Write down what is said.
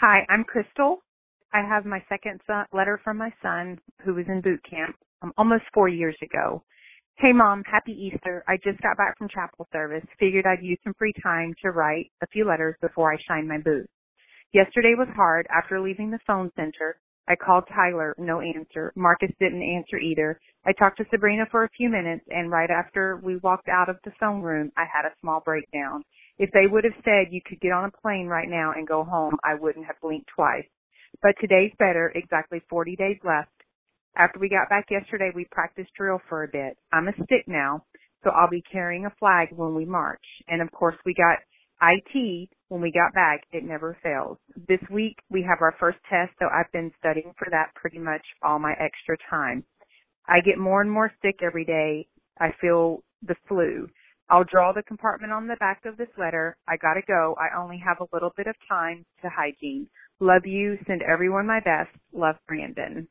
Hi, I'm Crystal. I have my second son, letter from my son who was in boot camp um, almost four years ago. Hey mom, happy Easter. I just got back from chapel service. Figured I'd use some free time to write a few letters before I shine my boots. Yesterday was hard. After leaving the phone center, I called Tyler, no answer. Marcus didn't answer either. I talked to Sabrina for a few minutes and right after we walked out of the phone room, I had a small breakdown. If they would have said you could get on a plane right now and go home, I wouldn't have blinked twice. But today's better, exactly 40 days left. After we got back yesterday, we practiced drill for a bit. I'm a stick now, so I'll be carrying a flag when we march. And of course, we got IT when we got back. It never fails. This week, we have our first test, so I've been studying for that pretty much all my extra time. I get more and more sick every day. I feel the flu. I'll draw the compartment on the back of this letter. I gotta go. I only have a little bit of time to hygiene. Love you. Send everyone my best. Love Brandon.